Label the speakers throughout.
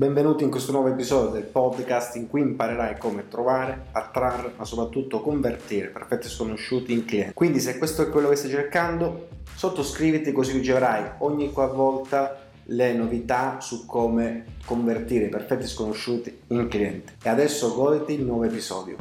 Speaker 1: Benvenuti in questo nuovo episodio del podcast in cui imparerai come trovare, attrarre, ma soprattutto convertire perfetti sconosciuti in clienti. Quindi se questo è quello che stai cercando, sottoscriviti così riceverai ogni qualvolta le novità su come convertire i perfetti sconosciuti in clienti. E adesso goditi il nuovo episodio.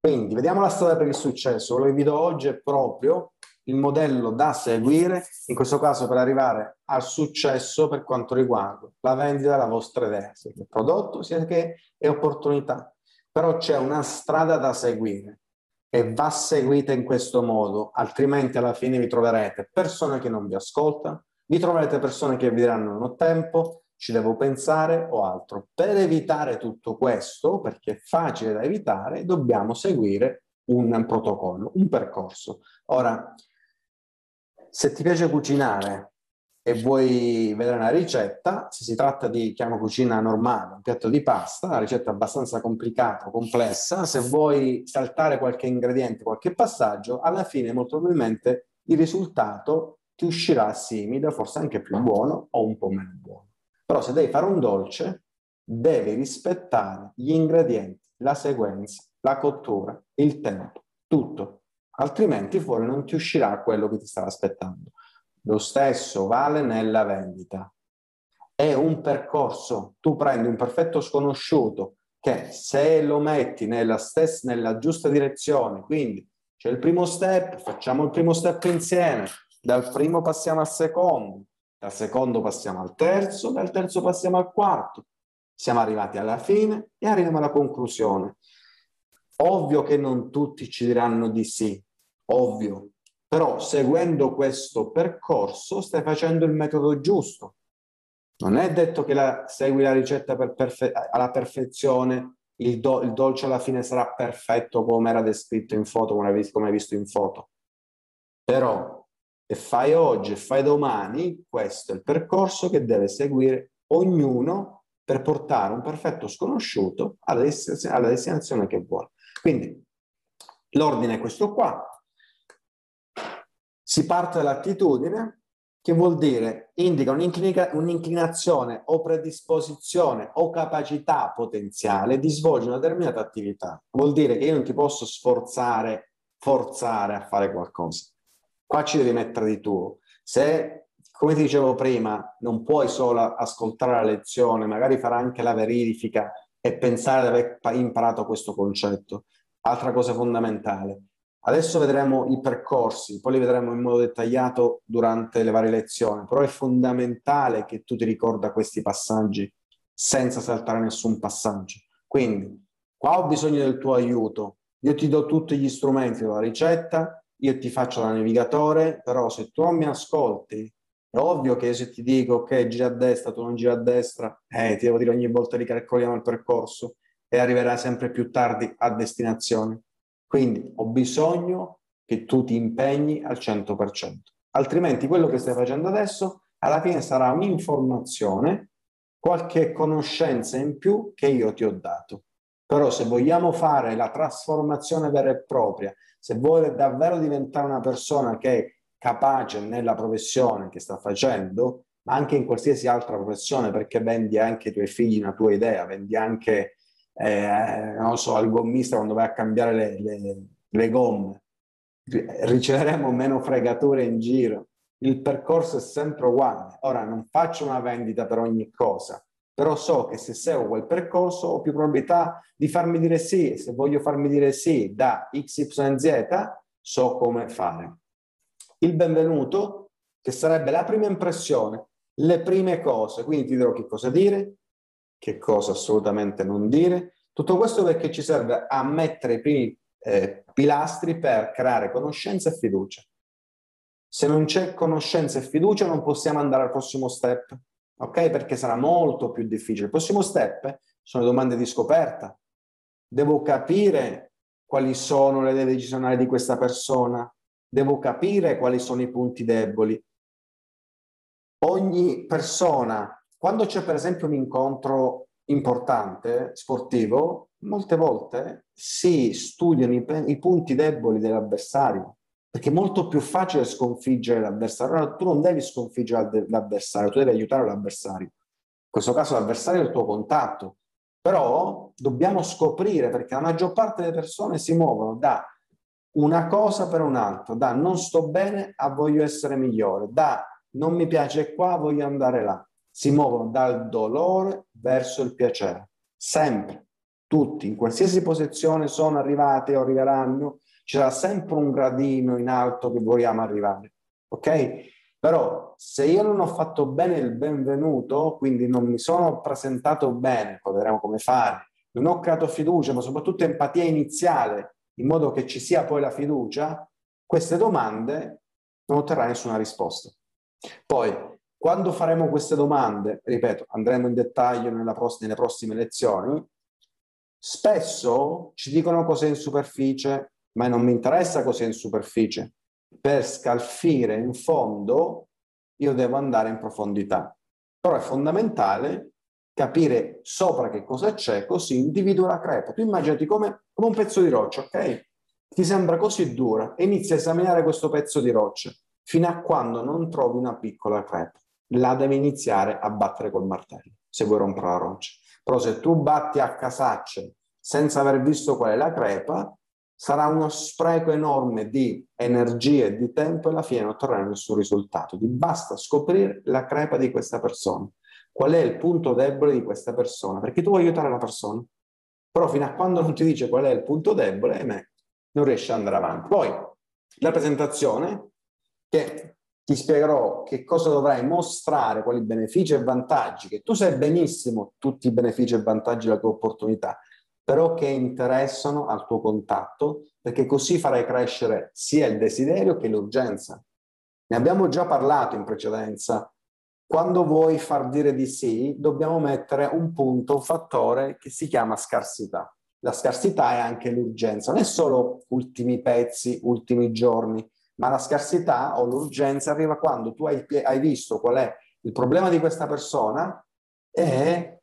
Speaker 1: Quindi vediamo la strada per il successo. Quello che vi do oggi è proprio il modello da seguire, in questo caso per arrivare al successo per quanto riguarda la vendita della vostra idea, sia che prodotto sia che opportunità. Però c'è una strada da seguire e va seguita in questo modo, altrimenti alla fine vi troverete persone che non vi ascoltano, vi troverete persone che vi diranno non ho tempo, ci devo pensare o altro. Per evitare tutto questo, perché è facile da evitare, dobbiamo seguire un protocollo, un percorso. Ora, se ti piace cucinare e vuoi vedere una ricetta, se si tratta di chiamo cucina normale, un piatto di pasta, una ricetta abbastanza complicata, complessa, se vuoi saltare qualche ingrediente, qualche passaggio, alla fine molto probabilmente il risultato ti uscirà simile, forse anche più buono o un po' meno buono. Però se devi fare un dolce, devi rispettare gli ingredienti, la sequenza, la cottura, il tempo, tutto altrimenti fuori non ti uscirà quello che ti stava aspettando. Lo stesso vale nella vendita. È un percorso, tu prendi un perfetto sconosciuto che se lo metti nella, stessa, nella giusta direzione, quindi c'è il primo step, facciamo il primo step insieme, dal primo passiamo al secondo, dal secondo passiamo al terzo, dal terzo passiamo al quarto, siamo arrivati alla fine e arriviamo alla conclusione. Ovvio che non tutti ci diranno di sì, ovvio, però seguendo questo percorso stai facendo il metodo giusto. Non è detto che la, segui la ricetta per perfe- alla perfezione, il, do- il, dolce alla fine sarà perfetto come era descritto in foto, come hai visto, come hai visto in foto. Però, e fai oggi e fai domani, questo è il percorso che deve seguire ognuno per portare un perfetto sconosciuto alla destinazione, alla destinazione che vuole. Quindi, l'ordine è questo qua, si parte dall'attitudine, che vuol dire indica un'inclinazione o predisposizione o capacità potenziale di svolgere una determinata attività. Vuol dire che io non ti posso sforzare, forzare a fare qualcosa. Qua ci devi mettere di tuo. Se, come ti dicevo prima, non puoi solo ascoltare la lezione, magari fare anche la verifica e pensare di aver imparato questo concetto. Altra cosa fondamentale, Adesso vedremo i percorsi, poi li vedremo in modo dettagliato durante le varie lezioni, però è fondamentale che tu ti ricorda questi passaggi senza saltare nessun passaggio. Quindi, qua ho bisogno del tuo aiuto, io ti do tutti gli strumenti della ricetta, io ti faccio da navigatore, però se tu non mi ascolti, è ovvio che se ti dico ok, gira a destra, tu non gira a destra, eh, ti devo dire ogni volta ricalcoliamo il percorso e arriverai sempre più tardi a destinazione. Quindi ho bisogno che tu ti impegni al 100%, altrimenti quello che stai facendo adesso alla fine sarà un'informazione, qualche conoscenza in più che io ti ho dato. Però se vogliamo fare la trasformazione vera e propria, se vuole davvero diventare una persona che è capace nella professione che sta facendo, ma anche in qualsiasi altra professione, perché vendi anche ai tuoi figli una tua idea, vendi anche eh, non so, al gommista quando vai a cambiare le, le, le gomme, riceveremo meno fregature in giro. Il percorso è sempre uguale. Ora non faccio una vendita per ogni cosa, però so che se seguo quel percorso ho più probabilità di farmi dire sì. Se voglio farmi dire sì da XYZ, so come fare. Il benvenuto, che sarebbe la prima impressione, le prime cose. Quindi ti dirò che cosa dire, che cosa assolutamente non dire. Tutto questo perché ci serve a mettere i primi eh, pilastri per creare conoscenza e fiducia. Se non c'è conoscenza e fiducia non possiamo andare al prossimo step, ok? Perché sarà molto più difficile. Il prossimo step sono domande di scoperta. Devo capire quali sono le idee decisionali di questa persona, devo capire quali sono i punti deboli. Ogni persona quando c'è per esempio un incontro importante, sportivo, molte volte si studiano i, i punti deboli dell'avversario perché è molto più facile sconfiggere l'avversario. Allora, tu non devi sconfiggere l'avversario, tu devi aiutare l'avversario. In questo caso l'avversario è il tuo contatto, però dobbiamo scoprire perché la maggior parte delle persone si muovono da una cosa per un'altra, da non sto bene a voglio essere migliore, da non mi piace qua, voglio andare là. Si muovono dal dolore verso il piacere, sempre, tutti, in qualsiasi posizione sono arrivati o arriveranno, c'era sempre un gradino in alto che vogliamo arrivare, ok? Però se io non ho fatto bene il benvenuto, quindi non mi sono presentato bene, poi vedremo come fare, non ho creato fiducia, ma soprattutto empatia iniziale, in modo che ci sia poi la fiducia, queste domande non otterrà nessuna risposta. Poi, quando faremo queste domande, ripeto, andremo in dettaglio pross- nelle prossime lezioni, spesso ci dicono cose in superficie, ma non mi interessa cos'è in superficie. Per scalfire in fondo io devo andare in profondità. Però è fondamentale capire sopra che cosa c'è, così individua la crepa. Tu immaginati come, come un pezzo di roccia, ok? Ti sembra così dura e inizi a esaminare questo pezzo di roccia fino a quando non trovi una piccola crepa. La devi iniziare a battere col martello, se vuoi rompere la roccia. Però se tu batti a casacce senza aver visto qual è la crepa, sarà uno spreco enorme di energia e di tempo e alla fine non otterrai nessun risultato. Ti basta scoprire la crepa di questa persona. Qual è il punto debole di questa persona? Perché tu vuoi aiutare la persona. Però fino a quando non ti dice qual è il punto debole, eh, non riesci ad andare avanti. Poi la presentazione, che ti spiegherò che cosa dovrai mostrare, quali benefici e vantaggi, che tu sai benissimo tutti i benefici e vantaggi della tua opportunità, però che interessano al tuo contatto, perché così farai crescere sia il desiderio che l'urgenza. Ne abbiamo già parlato in precedenza. Quando vuoi far dire di sì, dobbiamo mettere un punto, un fattore che si chiama scarsità. La scarsità è anche l'urgenza, non è solo ultimi pezzi, ultimi giorni, ma la scarsità o l'urgenza arriva quando tu hai, hai visto qual è il problema di questa persona e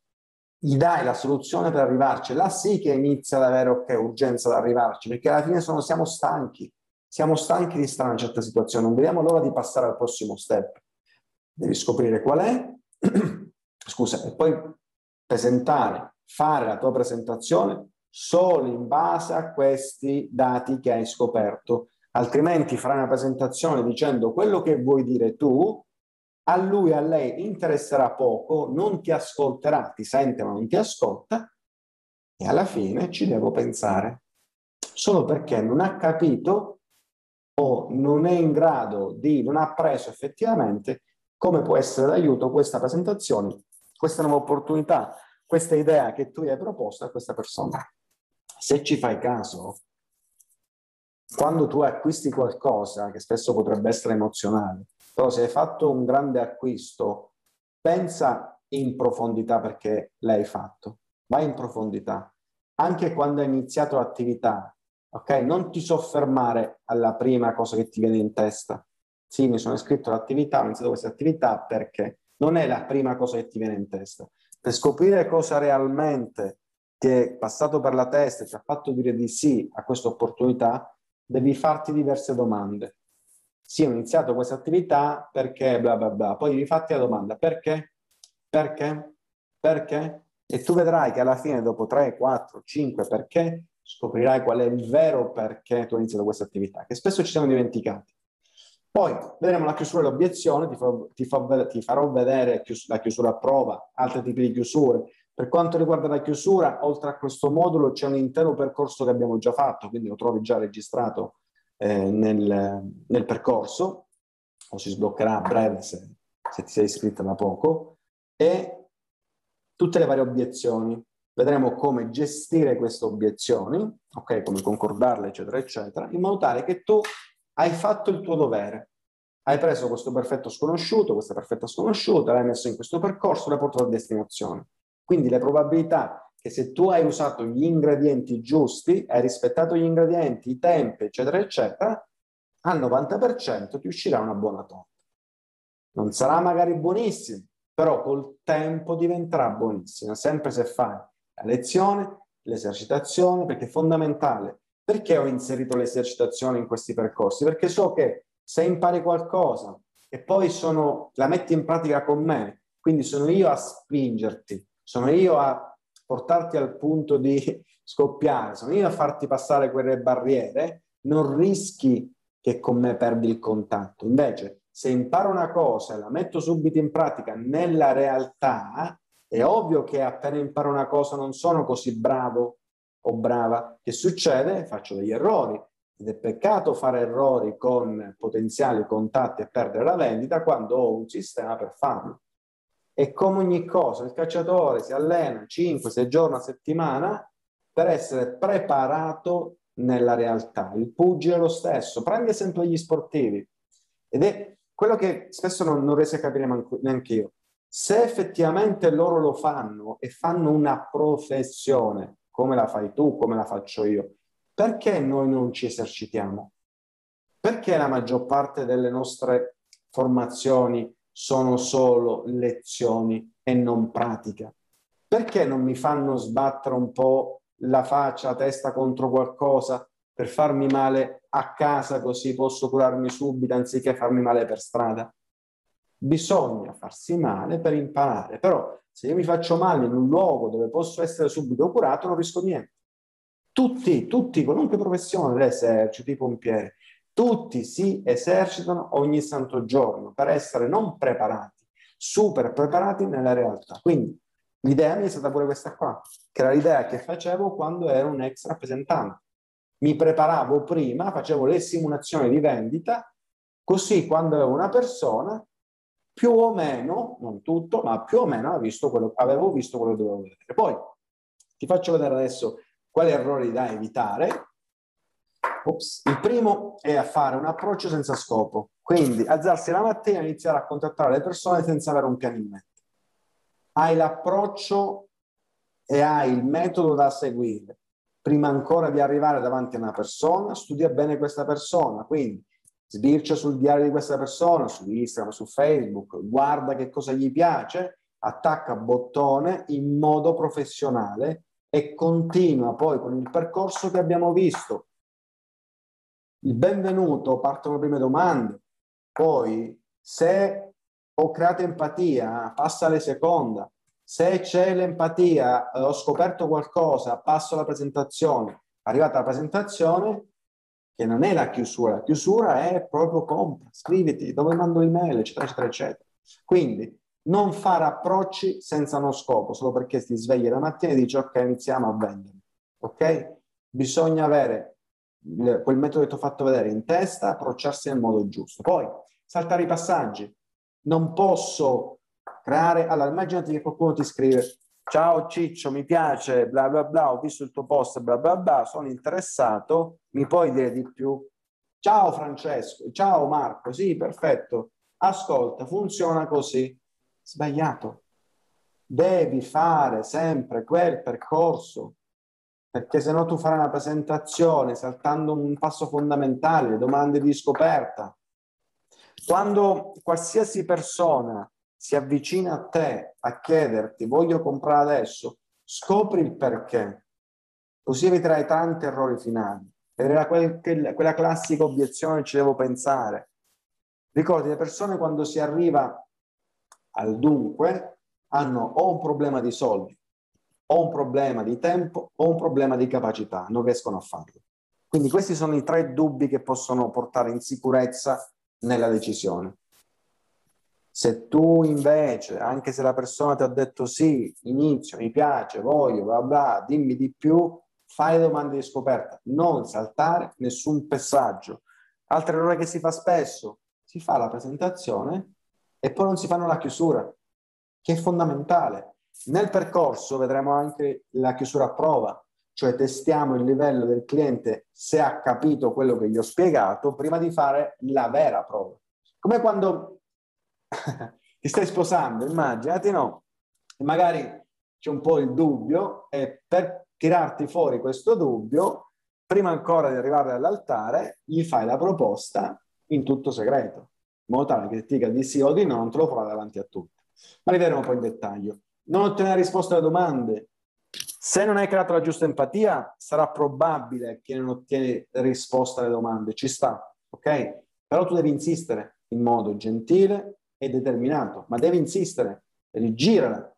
Speaker 1: gli dai la soluzione per arrivarci, là sì che inizia ad avere ok, urgenza ad arrivarci, perché alla fine sono, siamo stanchi, siamo stanchi di stare in certe situazioni, non vediamo l'ora di passare al prossimo step. Devi scoprire qual è, scusa, e poi presentare, fare la tua presentazione solo in base a questi dati che hai scoperto, altrimenti farai una presentazione dicendo quello che vuoi dire tu. A lui a lei interesserà poco, non ti ascolterà, ti sente ma non ti ascolta. E alla fine ci devo pensare, solo perché non ha capito o non è in grado di, non ha appreso effettivamente come può essere d'aiuto questa presentazione, questa nuova opportunità, questa idea che tu hai proposto a questa persona. Se ci fai caso, quando tu acquisti qualcosa che spesso potrebbe essere emozionale, però se hai fatto un grande acquisto, pensa in profondità perché l'hai fatto, vai in profondità. Anche quando hai iniziato l'attività, ok? Non ti soffermare alla prima cosa che ti viene in testa. Sì, mi sono iscritto all'attività, ho iniziato questa attività perché non è la prima cosa che ti viene in testa. Per scoprire cosa realmente ti è passato per la testa e ti ha fatto dire di sì a questa opportunità, devi farti diverse domande sì, ho iniziato questa attività perché bla bla bla. Poi rifatti la domanda perché? Perché? Perché? E tu vedrai che alla fine, dopo 3, 4, 5 perché, scoprirai qual è il vero perché tu hai iniziato questa attività, che spesso ci siamo dimenticati. Poi vedremo la chiusura e l'obiezione, ti, fa, ti, fa, ti farò vedere la chiusura a prova, altri tipi di chiusure. Per quanto riguarda la chiusura, oltre a questo modulo c'è un intero percorso che abbiamo già fatto, quindi lo trovi già registrato eh, nel, nel, percorso, o si sbloccherà a breve se, se ti sei iscritto da poco, e tutte le varie obiezioni. Vedremo come gestire queste obiezioni, ok, come concordarle, eccetera, eccetera, in modo tale che tu hai fatto il tuo dovere. Hai preso questo perfetto sconosciuto, questa perfetta sconosciuta, l'hai messo in questo percorso, l'hai portato a destinazione. Quindi le probabilità che se tu hai usato gli ingredienti giusti, hai rispettato gli ingredienti, i tempi, eccetera, eccetera, al 90% ti uscirà una buona torta. Non sarà magari buonissima, però col tempo diventerà buonissima, sempre se fai la lezione, l'esercitazione, perché è fondamentale Perché ho inserito le esercitazioni in questi percorsi? Perché so che se impari qualcosa e poi sono, la metti in pratica con me, quindi sono io a spingerti, sono io a portarti al punto di scoppiare, sono io a farti passare quelle barriere, non rischi che con me perdi il contatto. Invece, se imparo una cosa e la metto subito in pratica nella realtà, è ovvio che appena imparo una cosa non sono così bravo o brava. Che succede? Faccio degli errori. Ed è peccato fare errori con potenziali contatti e perdere la vendita quando ho un sistema per farlo. E come ogni cosa, il cacciatore si allena 5-6 giorni a settimana per essere preparato nella realtà. Il pugile è lo stesso. Prendi esempio gli sportivi. Ed è quello che spesso non, non riesco a capire neanche io. Se effettivamente loro lo fanno e fanno una professione, come la fai tu, come la faccio io, perché noi non ci esercitiamo? Perché la maggior parte delle nostre formazioni sono solo lezioni e non pratica? Perché non mi fanno sbattere un po' la faccia, la testa contro qualcosa per farmi male a casa così posso curarmi subito anziché farmi male per strada? bisogna farsi male per imparare, però se io mi faccio male in un luogo dove posso essere subito curato non rischio niente. Tutti, tutti, qualunque professione, l'esercito, i pompieri, tutti si esercitano ogni santo giorno per essere non preparati, super preparati nella realtà. Quindi l'idea mia è stata pure questa qua, che era l'idea che facevo quando ero un ex rappresentante. Mi preparavo prima, facevo le simulazioni di vendita, così quando avevo una persona più o meno, non tutto, ma più o meno visto quello, avevo visto quello che dovevo vedere. Poi ti faccio vedere adesso quali errori da evitare. Ops. Il primo è a fare un approccio senza scopo, quindi alzarsi la mattina e iniziare a contattare le persone senza avere un piano in mente. Hai l'approccio e hai il metodo da seguire. Prima ancora di arrivare davanti a una persona, studia bene questa persona, quindi sbircia sul diario di questa persona, su Instagram, su Facebook, guarda che cosa gli piace, attacca bottone in modo professionale e continua poi con il percorso che abbiamo visto. Il benvenuto, partono le prime domande, poi se ho creato empatia, passa alle seconda, se c'è l'empatia, ho scoperto qualcosa, passo alla presentazione. Arrivata la presentazione, che non è la chiusura, la chiusura è proprio compra, scriviti, dove mando l'email, eccetera, eccetera, eccetera. Quindi non fare approcci senza uno scopo, solo perché ti svegli la mattina e dici ok, iniziamo a vendere. Ok? Bisogna avere quel metodo che ti ho fatto vedere in testa, approcciarsi nel modo giusto. Poi, saltare i passaggi. Non posso creare... Allora, immaginati che qualcuno ti scrive Ciao Ciccio, mi piace, bla bla bla, ho visto il tuo post, bla bla bla, sono interessato, mi puoi dire di più? Ciao Francesco, ciao Marco, sì, perfetto. Ascolta, funziona così. Sbagliato. Devi fare sempre quel percorso, perché se no tu farai una presentazione saltando un passo fondamentale, domande di scoperta. Quando qualsiasi persona si avvicina a te a chiederti voglio comprare adesso, scopri il perché, così eviterai tanti errori finali. Ed era quel, quella classica obiezione, ci devo pensare. Ricordi, le persone quando si arriva al dunque hanno o un problema di soldi, o un problema di tempo, o un problema di capacità, non riescono a farlo. Quindi questi sono i tre dubbi che possono portare in sicurezza nella decisione. Se tu invece, anche se la persona ti ha detto sì, inizio, mi piace, voglio, bla bla, dimmi di più, fai domande di scoperta, non saltare nessun passaggio. Altro errore che si fa spesso, si fa la presentazione e poi non si fanno la chiusura, che è fondamentale. Nel percorso vedremo anche la chiusura a prova, cioè testiamo il livello del cliente se ha capito quello che gli ho spiegato prima di fare la vera prova. Come quando ti stai sposando, immaginati no, e magari c'è un po' il dubbio e per tirarti fuori questo dubbio, prima ancora di arrivare all'altare, gli fai la proposta in tutto segreto, in modo tale che ti dica di sì o di no, non te lo farà davanti a tutti. Ma li vedremo poi in dettaglio. Non ottenere risposte alle domande. Se non hai creato la giusta empatia, sarà probabile che non ottieni risposta alle domande, ci sta, ok? Però tu devi insistere in modo gentile e determinato, ma devi insistere, rigirala.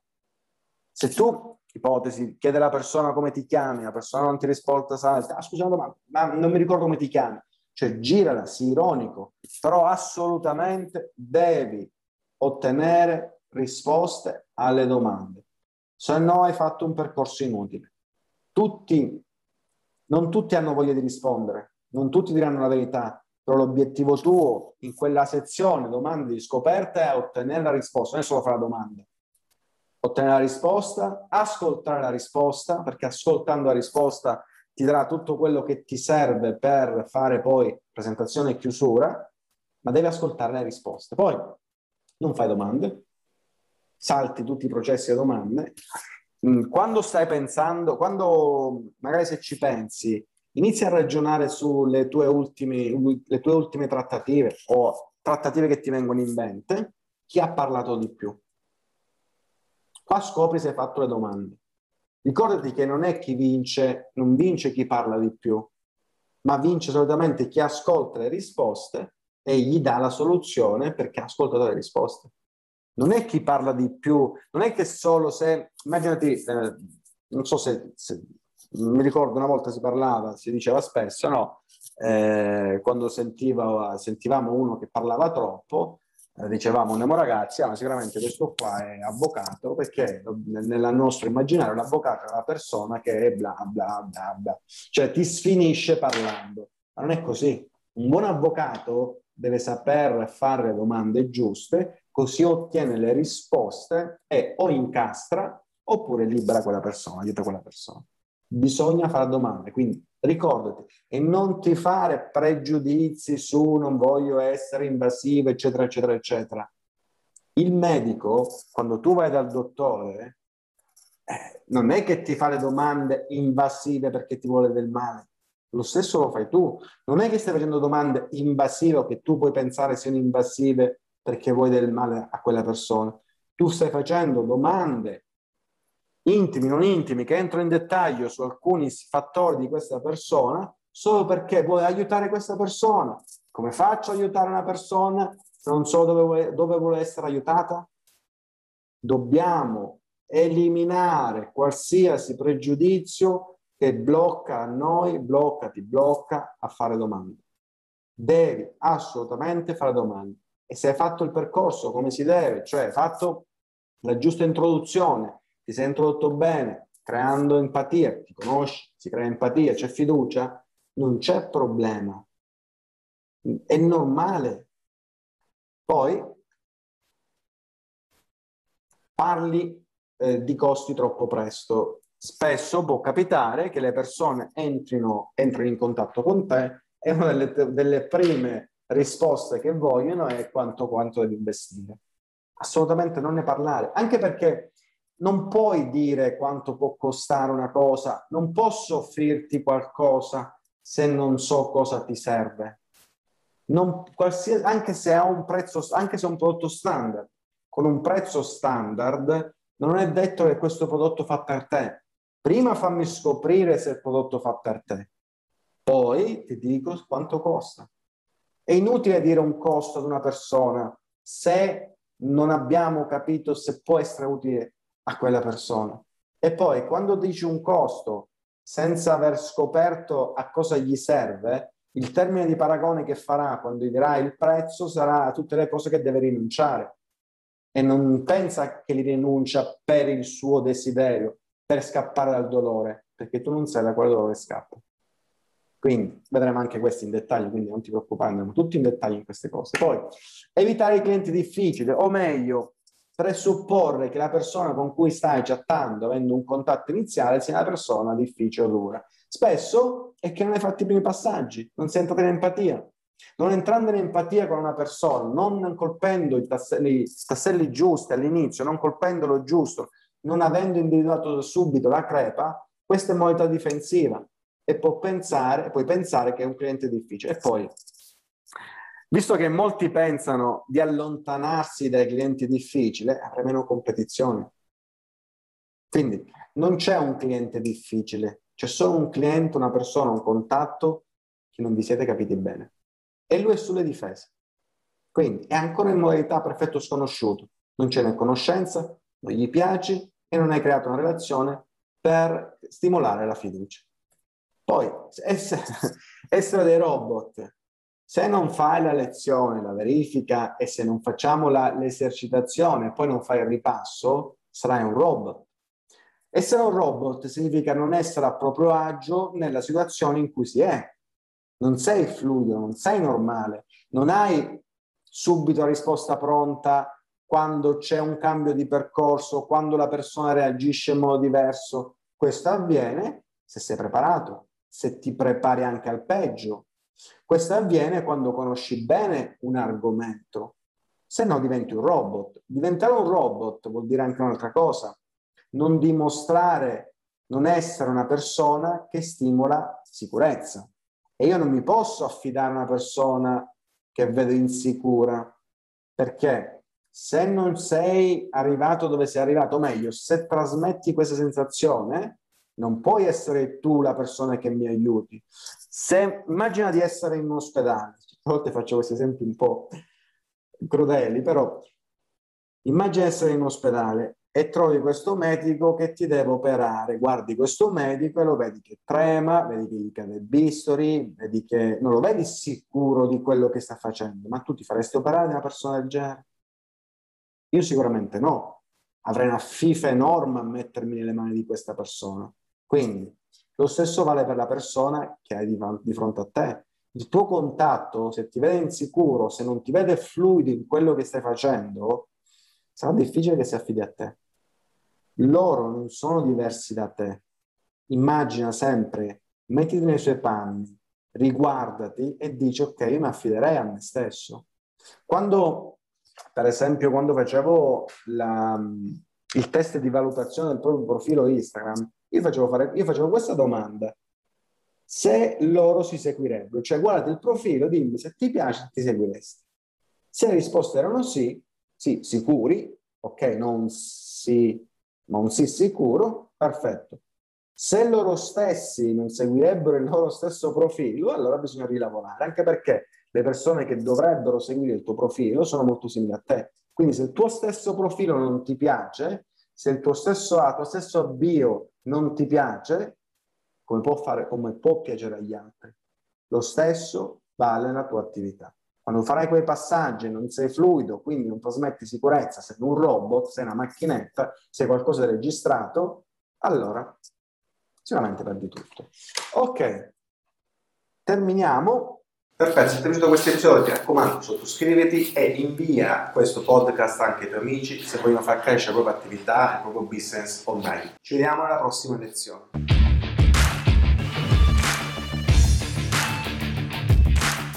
Speaker 1: Se tu, ipotesi, chiede alla persona come ti chiami, la persona non ti risponde, salta, ah, scusa, ma, ma non mi ricordo come ti chiami, cioè girala, sii ironico, però assolutamente devi ottenere risposte alle domande se no hai fatto un percorso inutile. Tutti, non tutti hanno voglia di rispondere, non tutti diranno la verità, però l'obiettivo tuo in quella sezione domande di scoperta è ottenere la risposta, non è solo fare la domanda. Ottenere la risposta, ascoltare la risposta, perché ascoltando la risposta ti darà tutto quello che ti serve per fare poi presentazione e chiusura, ma devi ascoltare le risposte. Poi non fai domande, salti tutti i processi a domande, mm, quando stai pensando, quando magari se ci pensi, inizi a ragionare sulle tue ultime, le tue ultime trattative o trattative che ti vengono in mente, chi ha parlato di più? Qua scopri se hai fatto le domande. Ricordati che non è chi vince, non vince chi parla di più, ma vince solitamente chi ascolta le risposte e gli dà la soluzione perché ha ascoltato le risposte non è chi parla di più, non è che solo se, immaginati, eh, non so se, se, mi ricordo una volta si parlava, si diceva spesso, no? Eh, quando sentiva, sentivamo uno che parlava troppo, eh, dicevamo andiamo ragazzi, ah, ma sicuramente questo qua è avvocato, perché nel nostro immaginario l'avvocato è la persona che è bla bla bla bla, cioè ti sfinisce parlando, ma non è così. Un buon avvocato deve saper fare domande giuste così ottiene le risposte e o incastra oppure libera quella persona, aiuta quella persona. Bisogna fare domande, quindi ricordati e non ti fare pregiudizi su non voglio essere invasivo, eccetera, eccetera, eccetera. Il medico, quando tu vai dal dottore, eh, non è che ti fa le domande invasive perché ti vuole del male. Lo stesso lo fai tu. Non è che stai facendo domande invasive che tu puoi pensare siano invasive perché vuoi del male a quella persona. Tu stai facendo domande intimi, non intimi, che entrano in dettaglio su alcuni fattori di questa persona solo perché vuoi aiutare questa persona. Come faccio a aiutare una persona se non so dove dove vuole essere aiutata? Dobbiamo eliminare qualsiasi pregiudizio che blocca a noi, blocca, ti blocca a fare domande. Devi assolutamente fare domande e se hai fatto il percorso come si deve, cioè hai fatto la giusta introduzione, ti sei introdotto bene, creando empatia, ti conosci, si crea empatia, c'è fiducia, non c'è problema. È normale. Poi parli eh, di costi troppo presto. Spesso può capitare che le persone entrino, entrino in contatto con te e una delle, delle prime risposte che vogliono è quanto, quanto devi investire. Assolutamente non ne parlare, anche perché non puoi dire quanto può costare una cosa, non posso offrirti qualcosa se non so cosa ti serve. Non, anche se ha un prezzo, anche se è un prodotto standard, con un prezzo standard, non è detto che questo prodotto fa per te. Prima fammi scoprire se il prodotto fa per te, poi ti dico quanto costa. È inutile dire un costo ad una persona se non abbiamo capito se può essere utile a quella persona. E poi quando dici un costo senza aver scoperto a cosa gli serve, il termine di paragone che farà quando dirà il prezzo sarà tutte le cose che deve rinunciare. E non pensa che li rinuncia per il suo desiderio, per scappare dal dolore, perché tu non sai da quale dolore scappa. Quindi vedremo anche questi in dettaglio, quindi non ti preoccupare, andiamo tutti in dettaglio in queste cose. Poi, evitare i clienti difficili, o meglio, presupporre che la persona con cui stai chattando, avendo un contatto iniziale, sia una persona difficile o dura. Spesso è che non hai fatto i primi passaggi, non sei entrato in empatia. Non entrando in empatia con una persona, non colpendo i tasselli, i tasselli giusti all'inizio, non colpendolo giusto, non avendo individuato subito la crepa, questa è modalità difensiva e può pensare, puoi pensare che è un cliente difficile. E poi, visto che molti pensano di allontanarsi dai clienti difficili, avrai meno competizione. Quindi non c'è un cliente difficile, c'è solo un cliente, una persona, un contatto che non vi siete capiti bene. E lui è sulle difese. Quindi è ancora in modalità perfetto sconosciuto. Non c'è né conoscenza, non gli piaci e non hai creato una relazione per stimolare la fiducia. Poi, essere, essere dei robot, se non fai la lezione, la verifica e se non facciamo la, l'esercitazione e poi non fai il ripasso, sarai un robot. Essere un robot significa non essere a proprio agio nella situazione in cui si è. Non sei fluido, non sei normale, non hai subito la risposta pronta quando c'è un cambio di percorso, quando la persona reagisce in modo diverso. Questo avviene se sei preparato, se ti prepari anche al peggio. Questo avviene quando conosci bene un argomento, se no diventi un robot. Diventare un robot vuol dire anche un'altra cosa, non dimostrare, non essere una persona che stimola sicurezza. E io non mi posso affidare a una persona che vedo insicura, perché se non sei arrivato dove sei arrivato, o meglio, se trasmetti questa sensazione, non puoi essere tu la persona che mi aiuti. Se immagina di essere in un ospedale, a volte faccio questi esempi un po' crudeli, però immagina di essere in un ospedale e trovi questo medico che ti deve operare. Guardi questo medico e lo vedi che trema, vedi che gli cade il bisturi, vedi che non lo vedi sicuro di quello che sta facendo, ma tu ti faresti operare una persona del genere? Io sicuramente no. Avrei una fifa enorme a mettermi nelle mani di questa persona. Quindi lo stesso vale per la persona che hai di, di fronte a te. Il tuo contatto, se ti vede insicuro, se non ti vede fluido in quello che stai facendo, sarà difficile che si affidi a te loro non sono diversi da te. Immagina sempre, mettiti nei suoi panni, riguardati e dici ok, io mi affiderei a me stesso. Quando, per esempio, quando facevo la, il test di valutazione del proprio profilo Instagram, io facevo, fare, io facevo questa domanda. Se loro si seguirebbero, cioè guardate il profilo, dimmi se ti piace, ti seguiresti. Se le risposte erano sì, sì, sicuri, ok, non sì, ma un sì sicuro, perfetto. Se loro stessi non seguirebbero il loro stesso profilo, allora bisogna rilavorare, anche perché le persone che dovrebbero seguire il tuo profilo sono molto simili a te. Quindi se il tuo stesso profilo non ti piace, se il tuo stesso A, il tuo stesso bio non ti piace, come può, fare, come può piacere agli altri? Lo stesso vale la tua attività. Quando farai quei passaggi non sei fluido, quindi non trasmetti sicurezza, sei un robot, sei una macchinetta, sei qualcosa di registrato, allora sicuramente perdi tutto. Ok, terminiamo. Perfetto, se ti è piaciuto questo episodio ti raccomando sottoscriviti e invia questo podcast anche ai tuoi amici se vogliono far crescere la propria attività e il proprio business online. Ci vediamo alla prossima lezione.